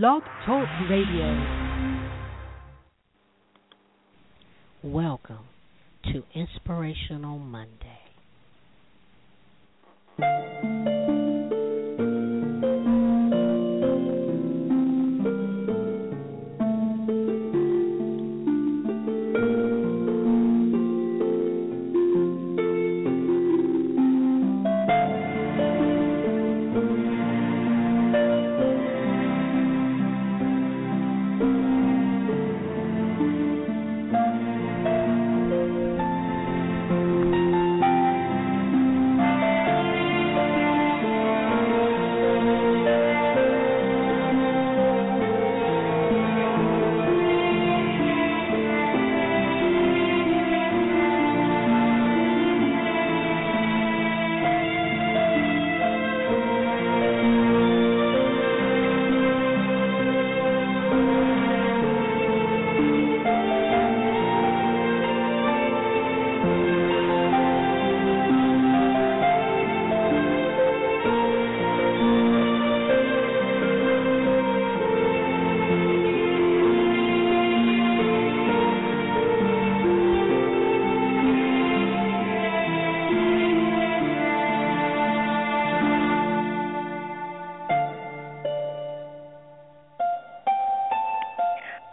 Blog Talk Radio. Welcome to Inspirational Monday.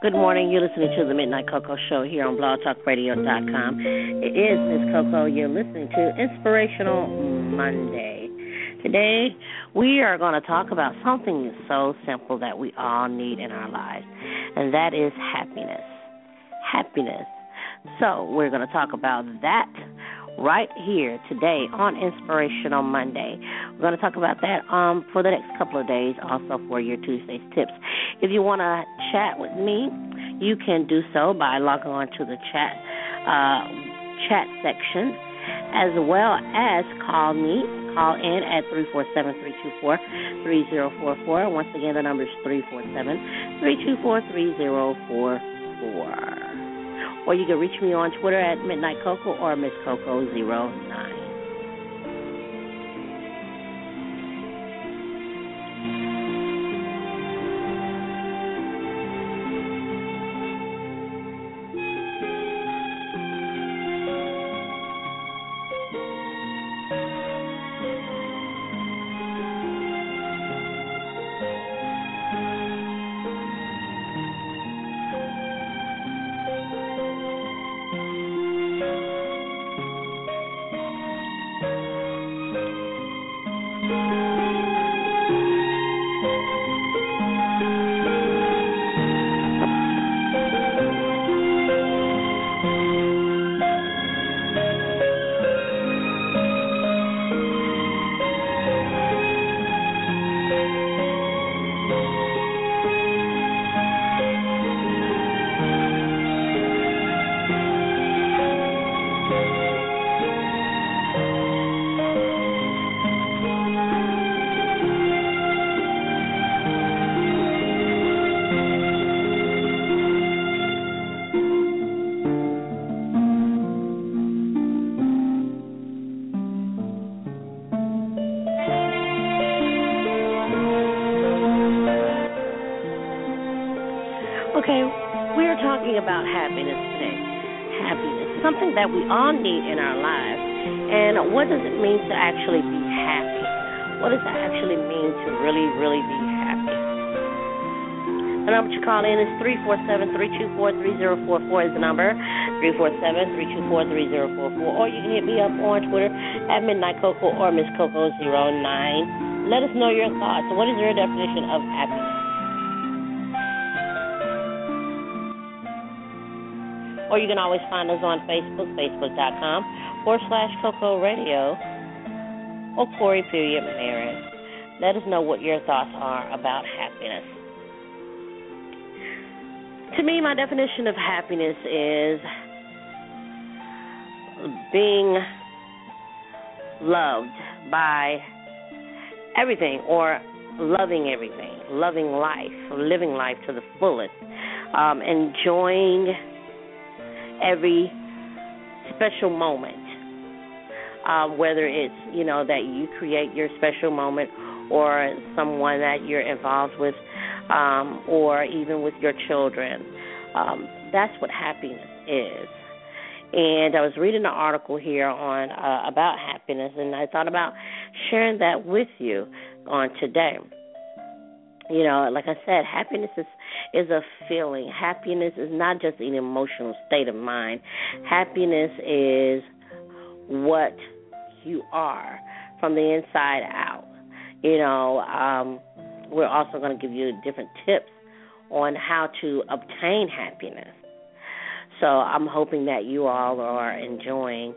Good morning. You're listening to the Midnight Coco Show here on blogtalkradio.com. It is Miss Coco. You're listening to Inspirational Monday. Today, we are going to talk about something so simple that we all need in our lives, and that is happiness. Happiness. So, we're going to talk about that right here today on Inspirational Monday. We're going to talk about that um, for the next couple of days, also for your Tuesday's tips. If you want to chat with me, you can do so by logging on to the chat uh, chat section, as well as call me. Call in at 347-324-3044. Once again, the number is 347-324-3044 or you can reach me on Twitter at Midnight Coco or Miss Coco 9 happiness today. Happiness, something that we all need in our lives. And what does it mean to actually be happy? What does it actually mean to really, really be happy? The number to call in is 347-324-3044 is the number. 347-324-3044. Or you can hit me up on Twitter at Midnight Coco or Miss Coco09. Let us know your thoughts. What is your definition of happiness? Or you can always find us on Facebook, facebook.com forward slash Coco Radio or Corey Period Maris. Let us know what your thoughts are about happiness. To me, my definition of happiness is being loved by everything or loving everything, loving life, living life to the fullest, um, enjoying every special moment. Um, whether it's you know that you create your special moment or someone that you're involved with um, or even with your children. Um, that's what happiness is. And I was reading an article here on uh, about happiness, and I thought about sharing that with you on today. You know, like I said, happiness is is a feeling. Happiness is not just an emotional state of mind. Happiness is what you are from the inside out. You know, um, we're also going to give you different tips on how to obtain happiness. So I'm hoping that you all are enjoying,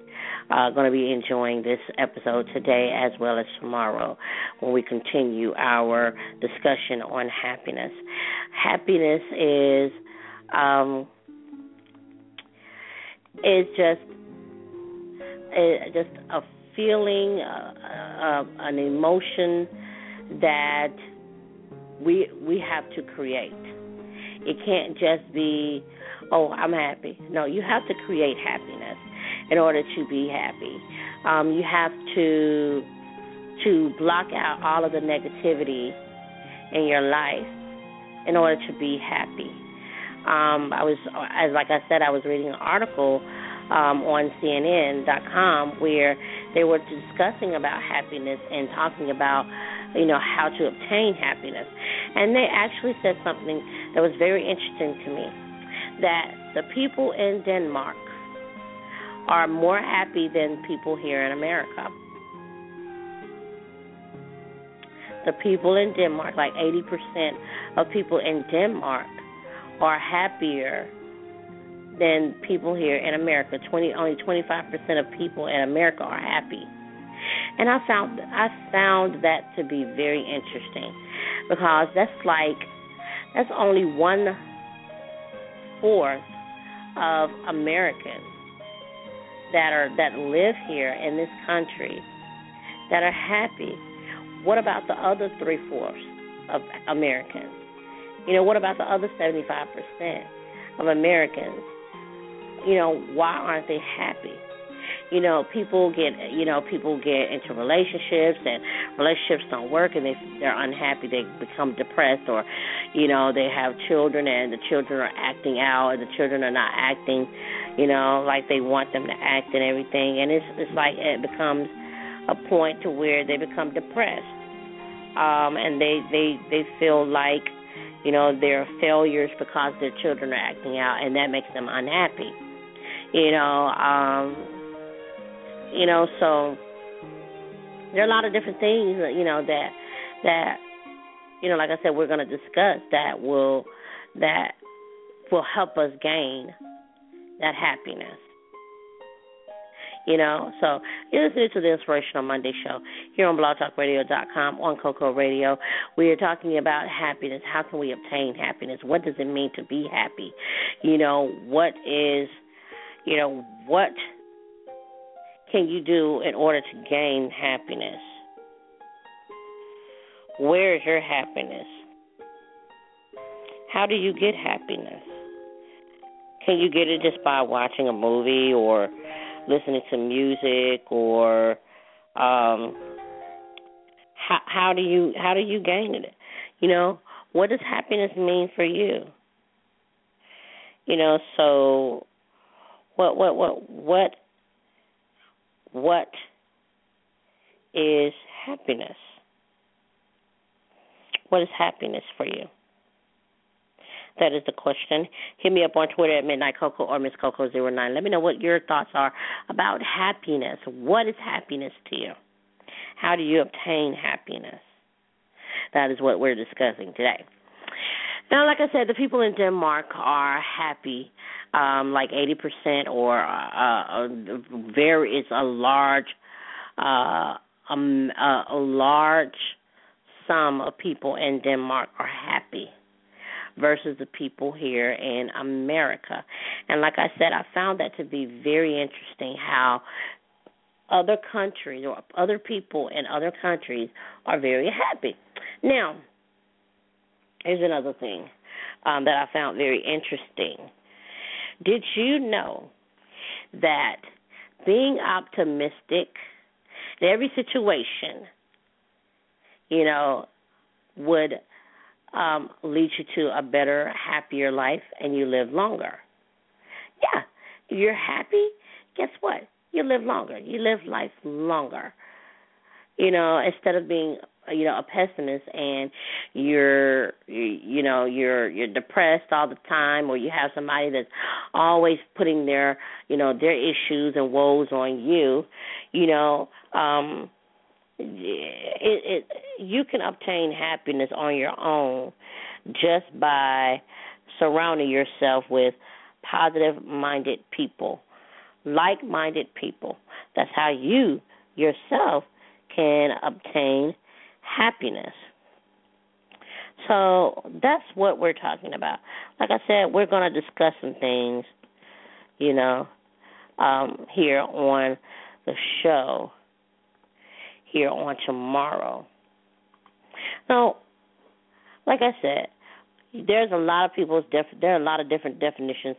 uh, going to be enjoying this episode today as well as tomorrow when we continue our discussion on happiness. Happiness is um, is just just a feeling, uh, uh, an emotion that we we have to create. It can't just be oh, I'm happy. No, you have to create happiness in order to be happy. Um, you have to to block out all of the negativity in your life in order to be happy. Um, I was, as like I said, I was reading an article um, on CNN.com where they were discussing about happiness and talking about, you know, how to obtain happiness, and they actually said something that was very interesting to me that the people in Denmark are more happy than people here in America. The people in Denmark, like 80% of people in Denmark, are happier than people here in America. Twenty only 25% of people in America are happy, and I found I found that to be very interesting because that's like that's only one fourth of Americans that are that live here in this country that are happy. What about the other three fourths of Americans? You know, what about the other seventy five percent of Americans? You know, why aren't they happy? You know people get you know people get into relationships and relationships don't work and they they're unhappy they become depressed or you know they have children and the children are acting out and the children are not acting you know like they want them to act and everything. And it's it's like it becomes a point to where they become depressed. Um and they they they feel like you know they're failures because their children are acting out and that makes them unhappy. You know um you know, so there are a lot of different things, uh, you know, that that you know, like I said, we're going to discuss that will that will help us gain that happiness. You know, so you're listening to the Inspirational Monday Show here on blogtalkradio.com on Coco Radio. We are talking about happiness. How can we obtain happiness? What does it mean to be happy? You know, what is, you know, what can you do in order to gain happiness? Where is your happiness? How do you get happiness? Can you get it just by watching a movie or listening to music or um how how do you how do you gain it? You know, what does happiness mean for you? You know, so what what what what what is happiness? What is happiness for you? That is the question. Hit me up on Twitter at Midnight Coco or Miss Coco09. Let me know what your thoughts are about happiness. What is happiness to you? How do you obtain happiness? That is what we're discussing today. Now, like I said, the people in Denmark are happy um, like 80% or uh, uh, very it's a large uh, um, a, a large sum of people in Denmark are happy versus the people here in America. And like I said, I found that to be very interesting how other countries or other people in other countries are very happy. Now, here's another thing um, that I found very interesting. Did you know that being optimistic in every situation, you know, would um, leads you to a better, happier life, and you live longer. Yeah, you're happy, guess what? You live longer. You live life longer. You know, instead of being you know a pessimist and you're you know you're you're depressed all the time or you have somebody that's always putting their you know their issues and woes on you you know um it, it you can obtain happiness on your own just by surrounding yourself with positive minded people like minded people. That's how you yourself can obtain happiness. So that's what we're talking about. Like I said, we're going to discuss some things, you know, um, here on the show, here on tomorrow. So, like I said, there's a lot of people's def- there are a lot of different definitions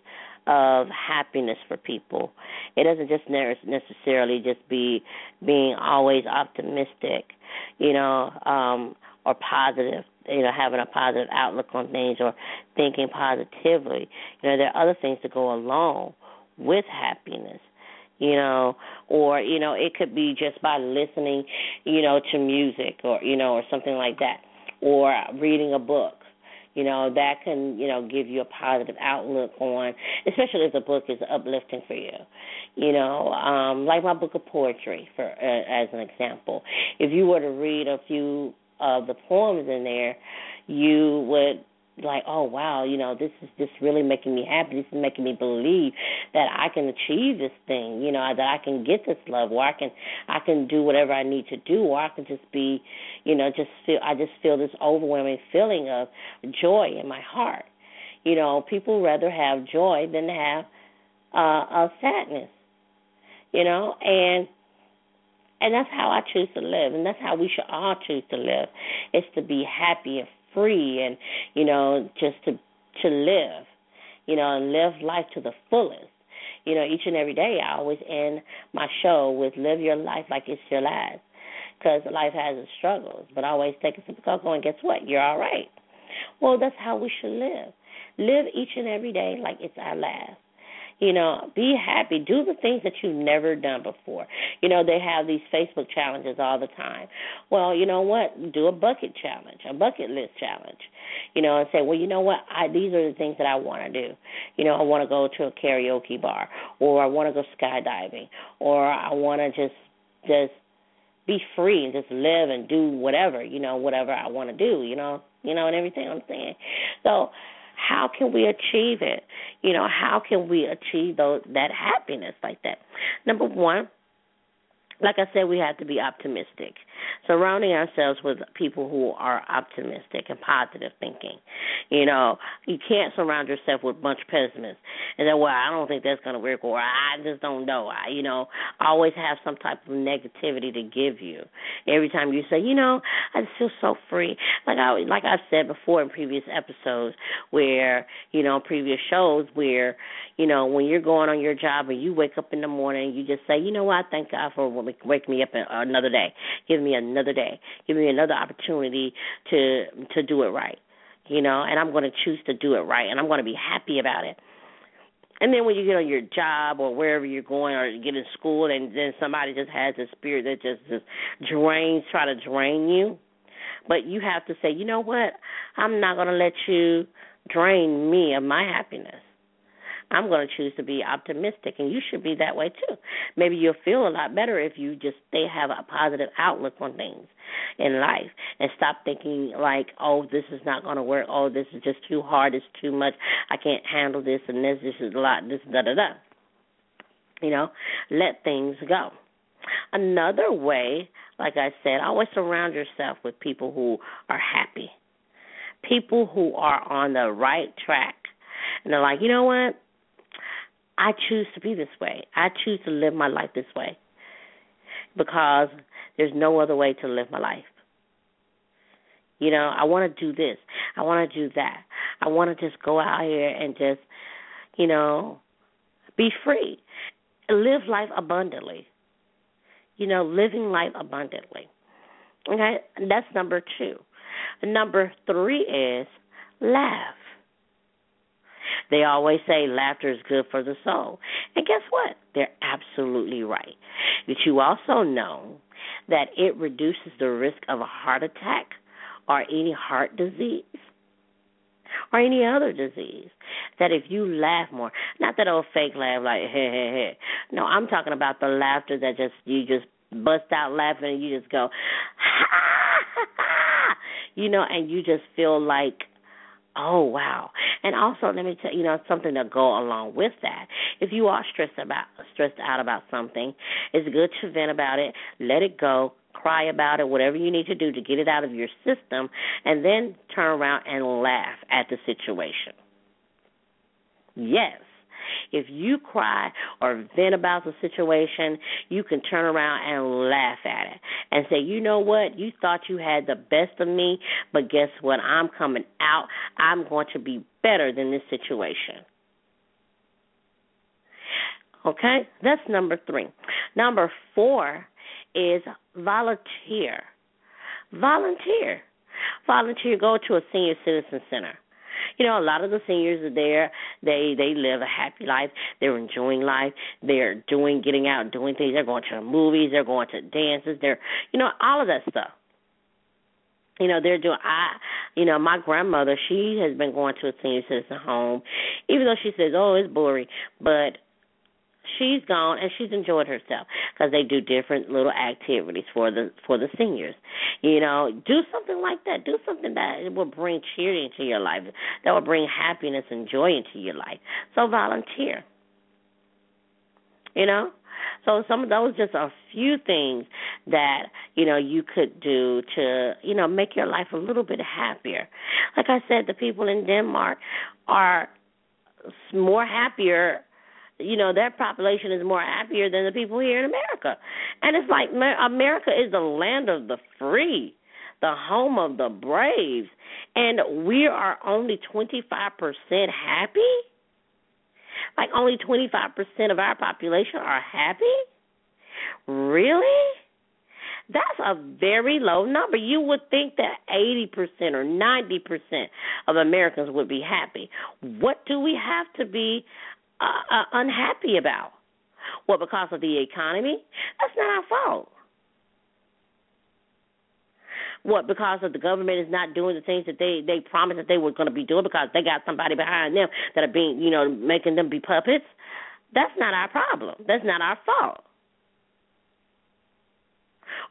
of happiness for people. It doesn't just necessarily just be being always optimistic, you know, um, or positive, you know, having a positive outlook on things or thinking positively. You know, there are other things to go along with happiness you know or you know it could be just by listening you know to music or you know or something like that or reading a book you know that can you know give you a positive outlook on especially if the book is uplifting for you you know um like my book of poetry for uh, as an example if you were to read a few of the poems in there you would like, oh wow, you know, this is just really making me happy. This is making me believe that I can achieve this thing, you know, that I can get this love, or I can I can do whatever I need to do, or I can just be, you know, just feel I just feel this overwhelming feeling of joy in my heart. You know, people rather have joy than have uh, a sadness. You know, and and that's how I choose to live, and that's how we should all choose to live. Is to be happy and free and you know just to to live you know and live life to the fullest. You know each and every day i always end my show with live your life like it's your last because life has its struggles but always take a sip of cocoa and guess what? You're all right. Well that's how we should live. Live each and every day like it's our last you know, be happy. Do the things that you've never done before. You know, they have these Facebook challenges all the time. Well, you know what? Do a bucket challenge, a bucket list challenge. You know, and say, well, you know what? I these are the things that I want to do. You know, I want to go to a karaoke bar, or I want to go skydiving, or I want to just just be free and just live and do whatever, you know, whatever I want to do, you know, you know, and everything I'm saying. So how can we achieve it? You know, how can we achieve those that happiness like that? Number one, like I said, we have to be optimistic. Surrounding ourselves with people who are optimistic and positive thinking. You know, you can't surround yourself with a bunch of pessimists and then, well, I don't think that's going to work, or I just don't know. I, you know, always have some type of negativity to give you. Every time you say, you know, I just feel so free. Like I, like I've said before in previous episodes, where you know, previous shows, where you know, when you're going on your job and you wake up in the morning, you just say, you know what, thank God for wake me up another day, give me another day, give me another opportunity to to do it right, you know, and I'm going to choose to do it right, and I'm going to be happy about it. And then when you get on your job or wherever you're going or you get in school and then somebody just has a spirit that just just drains, try to drain you. But you have to say, you know what? I'm not going to let you drain me of my happiness. I'm going to choose to be optimistic, and you should be that way too. Maybe you'll feel a lot better if you just stay have a positive outlook on things in life and stop thinking like, oh, this is not going to work. Oh, this is just too hard. It's too much. I can't handle this, and this, this is a lot. This da da da. You know, let things go. Another way, like I said, always surround yourself with people who are happy, people who are on the right track. And they're like, you know what? I choose to be this way. I choose to live my life this way because there's no other way to live my life. You know, I want to do this. I want to do that. I want to just go out here and just, you know, be free. Live life abundantly. You know, living life abundantly. Okay? That's number two. Number three is laugh. They always say laughter is good for the soul. And guess what? They're absolutely right. Did you also know that it reduces the risk of a heart attack or any heart disease? or any other disease. That if you laugh more, not that old fake laugh like hey hey hey. No, I'm talking about the laughter that just you just bust out laughing and you just go ha ha ha you know, and you just feel like Oh wow! And also, let me tell you know something to go along with that. If you are stressed about stressed out about something, it's good to vent about it, let it go, cry about it, whatever you need to do to get it out of your system, and then turn around and laugh at the situation. Yes. If you cry or vent about the situation, you can turn around and laugh at it and say, you know what? You thought you had the best of me, but guess what? I'm coming out. I'm going to be better than this situation. Okay? That's number three. Number four is volunteer. Volunteer. Volunteer. Go to a senior citizen center. You know, a lot of the seniors are there. They they live a happy life. They're enjoying life. They're doing getting out doing things. They're going to the movies. They're going to dances. They're you know all of that stuff. You know they're doing. I you know my grandmother she has been going to a senior citizen home, even though she says oh it's boring, but she's gone and she's enjoyed herself because they do different little activities for the for the seniors. You know, do something like that. Do something that will bring cheer into your life, that will bring happiness and joy into your life. So volunteer. You know, so some of those just a few things that you know you could do to you know make your life a little bit happier. Like I said, the people in Denmark are more happier you know their population is more happier than the people here in America. And it's like America is the land of the free, the home of the brave, and we are only 25% happy? Like only 25% of our population are happy? Really? That's a very low number. You would think that 80% or 90% of Americans would be happy. What do we have to be uh, uh, unhappy about. Well, because of the economy? That's not our fault. What? Because of the government is not doing the things that they they promised that they were going to be doing because they got somebody behind them that are being you know making them be puppets. That's not our problem. That's not our fault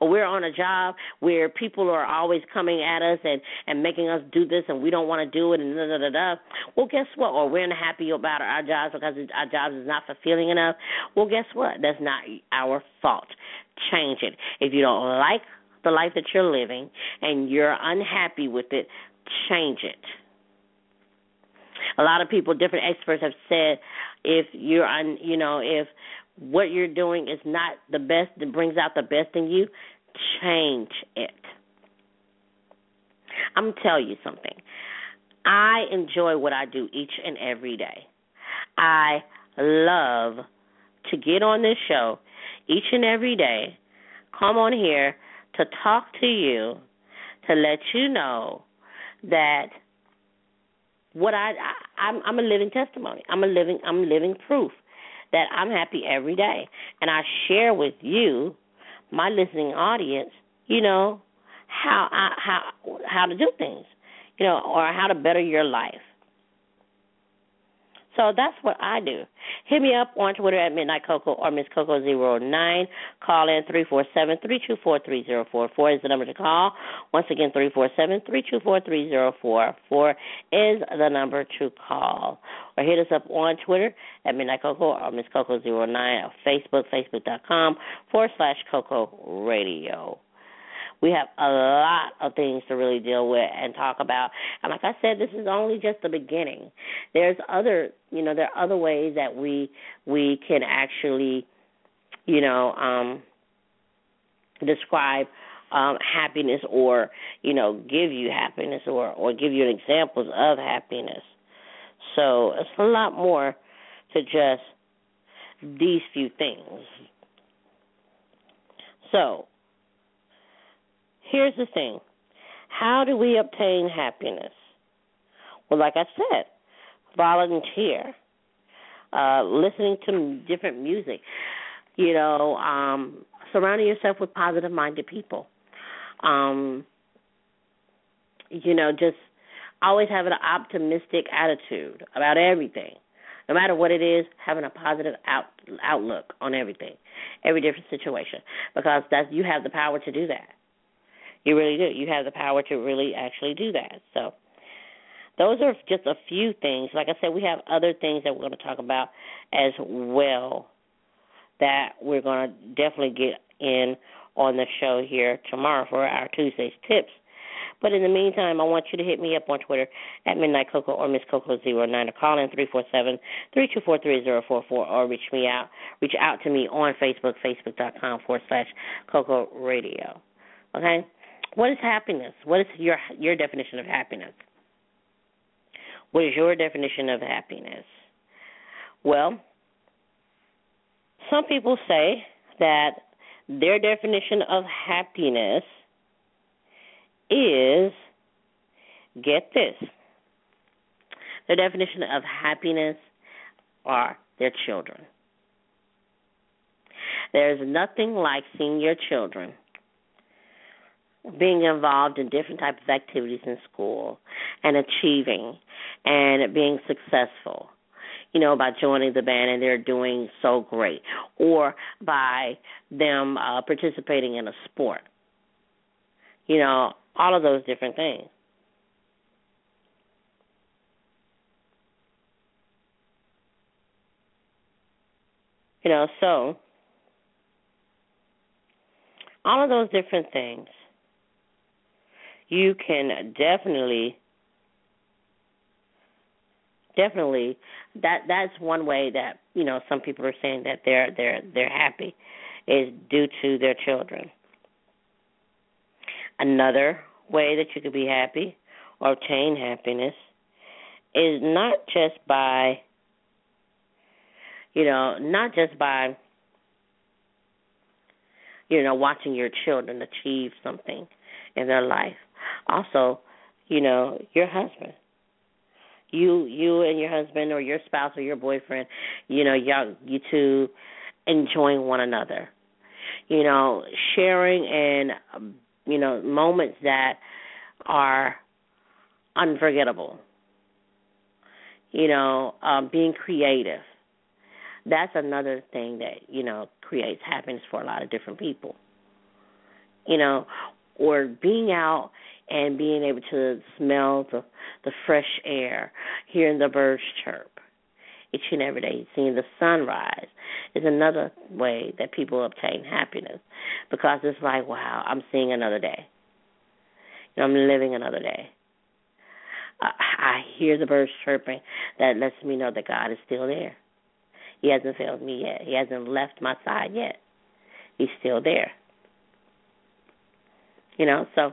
or we're on a job where people are always coming at us and and making us do this and we don't want to do it and da da da da. Well, guess what? Or we're unhappy about our jobs because our jobs is not fulfilling enough. Well, guess what? That's not our fault. Change it. If you don't like the life that you're living and you're unhappy with it, change it. A lot of people, different experts have said if you're un, you know, if what you're doing is not the best that brings out the best in you, change it. I'm going to tell you something. I enjoy what I do each and every day. I love to get on this show each and every day, come on here to talk to you, to let you know that what I, I I'm I'm a living testimony. I'm a living I'm living proof that I'm happy every day. And I share with you, my listening audience, you know, how I, how how to do things, you know, or how to better your life. So that's what I do. Hit me up on Twitter at Midnight Coco or Miss Coco 9 Call in three four seven three two four three zero four four is the number to call. Once again, three four seven three two four three zero four four is the number to call. Or hit us up on Twitter at Midnight Coco or Miss Coco 9 or Facebook, facebook.com forward slash Coco Radio we have a lot of things to really deal with and talk about. And like I said, this is only just the beginning. There's other, you know, there are other ways that we we can actually, you know, um describe um happiness or, you know, give you happiness or or give you examples of happiness. So, it's a lot more to just these few things. So, here's the thing How do we obtain happiness? Well, like I said, volunteer, uh, listening to different music, you know, um, surrounding yourself with positive minded people. Um, you know, just always having an optimistic attitude about everything. No matter what it is, having a positive out, outlook on everything, every different situation, because that's you have the power to do that. You really do. You have the power to really actually do that. So, those are just a few things. Like I said, we have other things that we're going to talk about as well that we're going to definitely get in on the show here tomorrow for our Tuesday's tips. But in the meantime, I want you to hit me up on Twitter at Midnight Coco or Miss Coco09 or call in three four seven three two four three zero four four or reach me out reach out to me on Facebook, facebook.com forward slash Coco Radio. Okay? What is happiness? What is your your definition of happiness? What is your definition of happiness? Well, some people say that their definition of happiness is get this. Their definition of happiness are their children. There's nothing like seeing your children being involved in different types of activities in school and achieving and being successful you know by joining the band and they're doing so great or by them uh participating in a sport. You know all of those different things. You know so all of those different things you can definitely definitely that that's one way that you know some people are saying that they're they're they're happy is due to their children. Another way that you could be happy or obtain happiness is not just by you know not just by you know watching your children achieve something in their life also, you know, your husband. You you and your husband or your spouse or your boyfriend, you know, y'all you two enjoying one another. You know, sharing and you know, moments that are unforgettable. You know, um, being creative. That's another thing that, you know, creates happiness for a lot of different people. You know, or being out and being able to smell the the fresh air, hearing the birds chirp each and every day, seeing the sunrise is another way that people obtain happiness because it's like, wow, I'm seeing another day. You know, I'm living another day. I hear the birds chirping. That lets me know that God is still there. He hasn't failed me yet. He hasn't left my side yet. He's still there. You know, so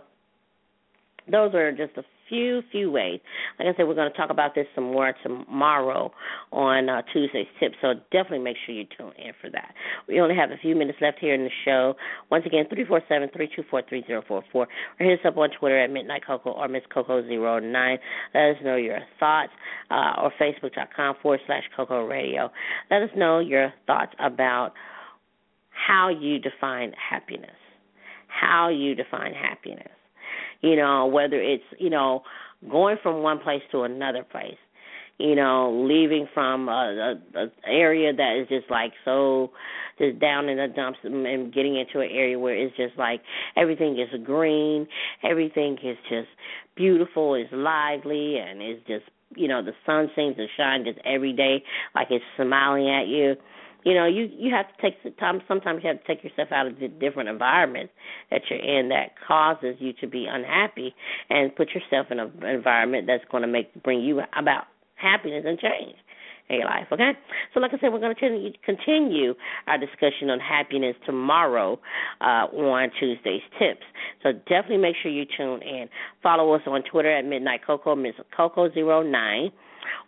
those are just a few few ways. Like I said, we're going to talk about this some more tomorrow on uh, Tuesday's tip. So definitely make sure you tune in for that. We only have a few minutes left here in the show. Once again, three four seven three two four three zero four four, or hit us up on Twitter at Midnight Coco or Miss Coco zero nine. Let us know your thoughts, uh, or Facebook.com forward slash Coco Radio. Let us know your thoughts about how you define happiness. How you define happiness you know, whether it's, you know, going from one place to another place, you know, leaving from a, a, a area that is just like so just down in the dumps and getting into an area where it's just like everything is green, everything is just beautiful, is lively and is just you know, the sun seems to shine just every day like it's smiling at you you know you you have to take some time sometimes you have to take yourself out of the different environments that you're in that causes you to be unhappy and put yourself in an environment that's going to make bring you about happiness and change in your life. Okay, so like I said, we're going to continue our discussion on happiness tomorrow uh, on Tuesday's tips. So definitely make sure you tune in. Follow us on Twitter at Midnight Coco, Miss Coco09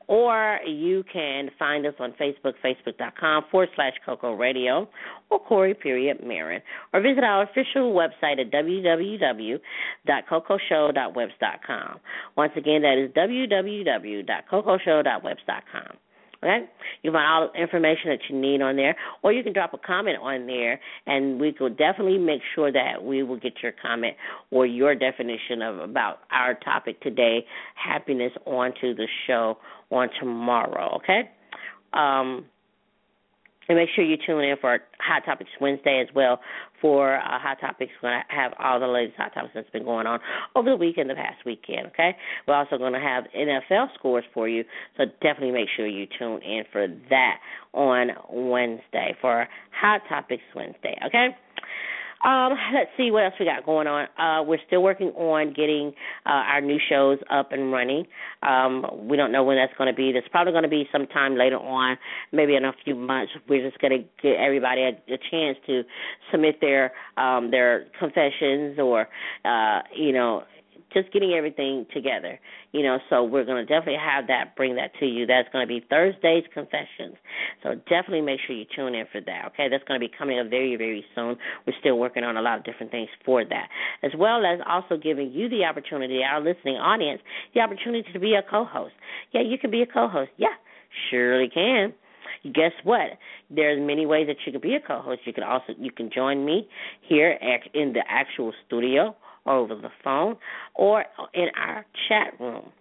or you can find us on Facebook, facebook.com forward slash Coco Radio, or Corey period Marin, or visit our official website at www.cocoshow.webs.com. Once again, that is www.cocoshow.webs.com. Okay? You find all the information that you need on there, or you can drop a comment on there, and we will definitely make sure that we will get your comment or your definition of about our topic today, happiness, onto the show on tomorrow. Okay? Um, and make sure you tune in for Hot Topics Wednesday as well. For uh, Hot Topics, we're going to have all the latest Hot Topics that's been going on over the weekend, the past weekend, okay? We're also going to have NFL scores for you, so definitely make sure you tune in for that on Wednesday for Hot Topics Wednesday, okay? Um, let's see what else we got going on. Uh, we're still working on getting uh, our new shows up and running. Um, we don't know when that's going to be. That's probably going to be sometime later on, maybe in a few months. We're just going to get everybody a, a chance to submit their um, their confessions or uh, you know just getting everything together. You know, so we're going to definitely have that, bring that to you. That's going to be Thursday's Confessions. So definitely make sure you tune in for that, okay? That's going to be coming up very, very soon. We're still working on a lot of different things for that, as well as also giving you the opportunity, our listening audience, the opportunity to be a co host. Yeah, you can be a co host. Yeah, surely can guess what? There's many ways that you can be a co-host. You can also you can join me here at, in the actual studio over the phone or in our chat room.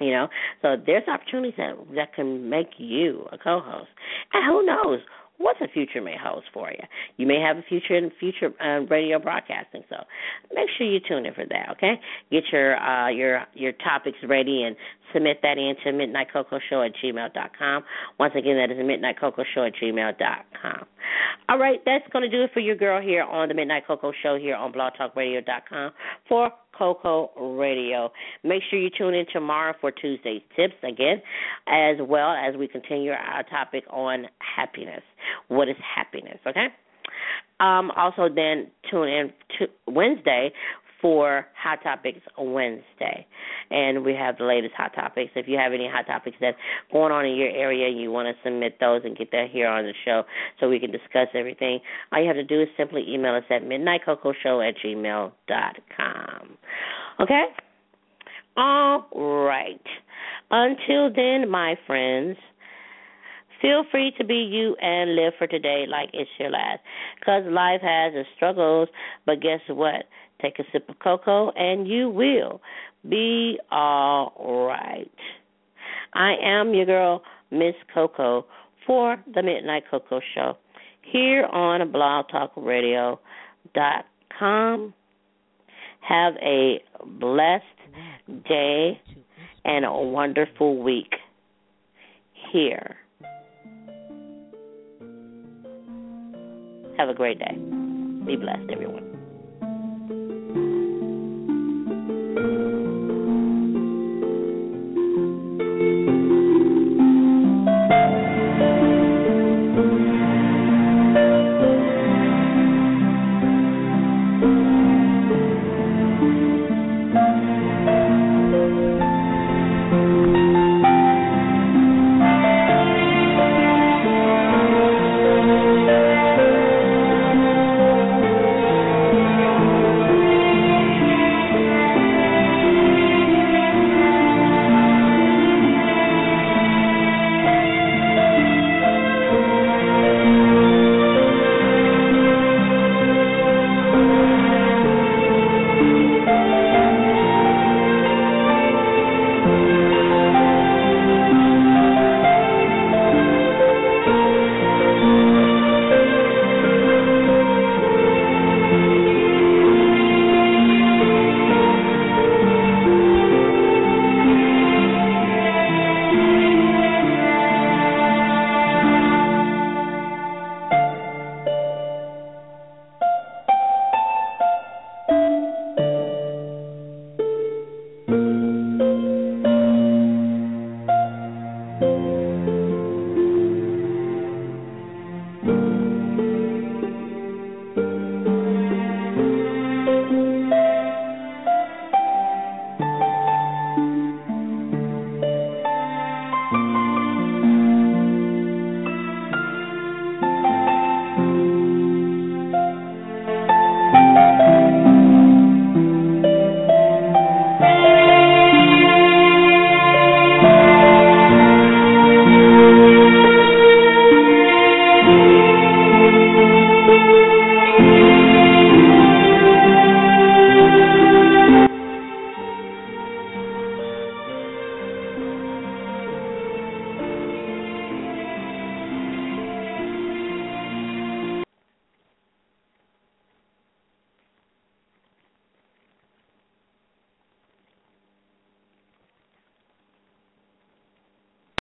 You know, so there's opportunities that that can make you a co-host, and who knows what the future may hold for you. You may have a future in future uh, radio broadcasting, so make sure you tune in for that. Okay, get your uh, your your topics ready and submit that into Midnight Coco Show at gmail.com. Once again, that is Midnight Coco Show at gmail.com. All right, that's going to do it for your girl here on the Midnight Coco Show here on blogtalkradio.com for Coco Radio. Make sure you tune in tomorrow for Tuesday's tips again, as well as we continue our topic on happiness. What is happiness? Okay. Um, also, then tune in to Wednesday for Hot Topics Wednesday. And we have the latest Hot Topics. If you have any Hot Topics that's going on in your area, you want to submit those and get that here on the show so we can discuss everything. All you have to do is simply email us at midnightcocoshow at gmail dot com. Okay? All right. Until then, my friends, feel free to be you and live for today like it's your last. Because life has its struggles, but guess what? Take a sip of cocoa and you will be all right. I am your girl, Miss Coco, for the Midnight Coco Show here on blogtalkradio.com. Have a blessed day and a wonderful week here. Have a great day. Be blessed, everyone.